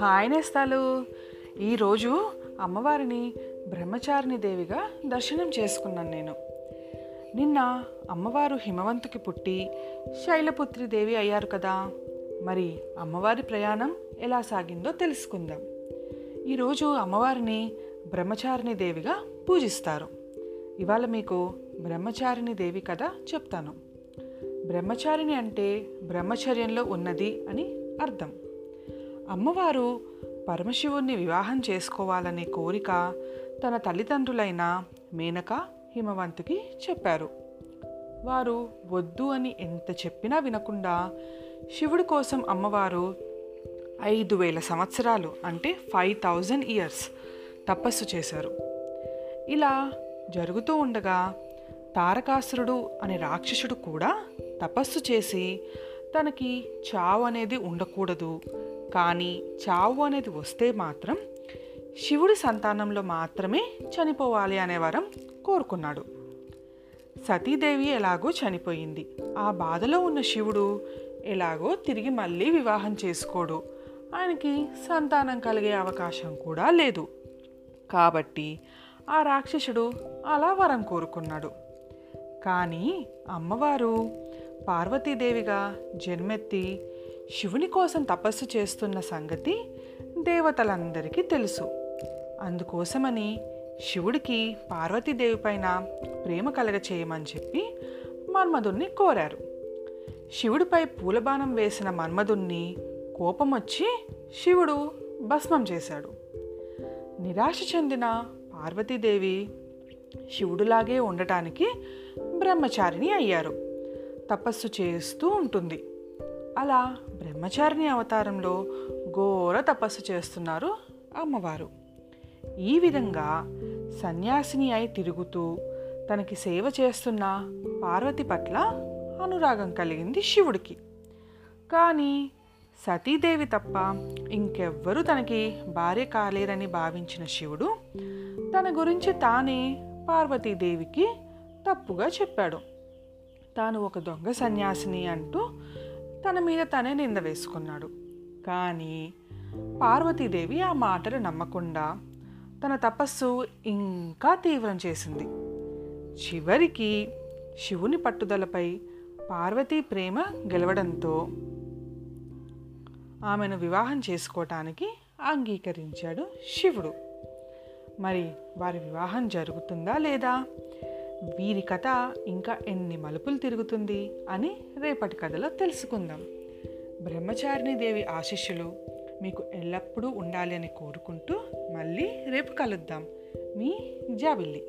Hi నేస్తాలు. ఈరోజు అమ్మవారిని బ్రహ్మచారిణి దేవిగా దర్శనం చేసుకున్నాను నేను. నిన్న అమ్మవారు హిమవంతుకి పుట్టి శైలపుత్రి దేవి అయ్యారు కదా. మరి అమ్మవారి ప్రయాణం ఎలా సాగిందో తెలుసుకుందాం. ఈరోజు అమ్మవారిని బ్రహ్మచారిణి దేవిగా పూజిస్తారు. ఇవాళ మీకు బ్రహ్మచారిణి దేవి కథ చెప్తాను. బ్రహ్మచారిణి అంటే బ్రహ్మచర్యంలో ఉన్నది అని అర్థం. అమ్మవారు పరమశివుణ్ణి వివాహం చేసుకోవాలనే కోరిక తన తల్లిదండ్రులైన మేనక హిమవంతుకి చెప్పారు. వారు వద్దు అని ఎంత చెప్పినా వినకుండా శివుడి కోసం అమ్మవారు ఐదు వేల సంవత్సరాలు అంటే ఫైవ్ థౌజండ్ ఇయర్స్ తపస్సు చేశారు. ఇలా జరుగుతూ ఉండగా తారకాసురుడు అనే రాక్షసుడు కూడా తపస్సు చేసి తనకి చావు అనేది ఉండకూడదు. కానీ చావు అనేది వస్తే మాత్రం శివుడి సంతానంలో మాత్రమే చనిపోవాలి అనే వరం కోరుకున్నాడు. సతీదేవి ఎలాగో చనిపోయింది. ఆ బాధలో ఉన్న శివుడు ఎలాగో తిరిగి మళ్ళీ వివాహం చేసుకోడు. ఆయనకి సంతానం కలిగే అవకాశం కూడా లేదు. కాబట్టి ఆ రాక్షసుడు అలా వరం కోరుకున్నాడు. కానీ అమ్మవారు పార్వతీదేవిగా జన్మెత్తి శివుని కోసం తపస్సు చేస్తున్న సంగతి దేవతలందరికీ తెలుసు. అందుకోసమని శివుడికి పార్వతీదేవి పైన ప్రేమ కలగ చేయమని చెప్పి మన్మధుణ్ణి కోరారు. శివుడిపై పూలబాణం వేసిన మన్మధుణ్ణి కోపం వచ్చి శివుడు భస్మం చేశాడు. నిరాశ చెందిన పార్వతీదేవి శివుడులాగే ఉండటానికి బ్రహ్మచారిణి అయ్యారు. తపస్సు చేస్తూ ఉంటుంది. అలా బ్రహ్మచారిణి అవతారంలో ఘోర తపస్సు చేస్తున్నారు అమ్మవారు. ఈ విధంగా సన్యాసిని అయి తిరుగుతూ తనకి సేవ చేస్తున్న పార్వతి పట్ల అనురాగం కలిగింది శివుడికి. కానీ సతీదేవి తప్ప ఇంకెవ్వరూ తనకి భార్య కాలేరని భావించిన శివుడు తన గురించి తానే పార్వతీదేవికి తప్పుగా చెప్పాడు. తాను ఒక దొంగ సన్యాసిని అంటూ తన మీద తనే నింద వేసుకున్నాడు. కానీ పార్వతీదేవి ఆ మాటలు నమ్మకుండా తన తపస్సు ఇంకా తీవ్రం చేసింది. చివరికి శివుని పట్టుదలపై పార్వతీ ప్రేమ గెలవడంతో ఆమెను వివాహం చేసుకోవటానికి అంగీకరించాడు శివుడు. మరి వారి వివాహం జరుగుతుందా లేదా? వీరి కథ ఇంకా ఎన్ని మలుపులు తిరుగుతుంది అని రేపటి కథలో తెలుసుకుందాం. బ్రహ్మచారిణి దేవి ఆశిష్యులు మీకు ఎల్లప్పుడూ ఉండాలి అని కోరుకుంటూ మళ్ళీ రేపు కలుద్దాం. మీ జాబిల్లి.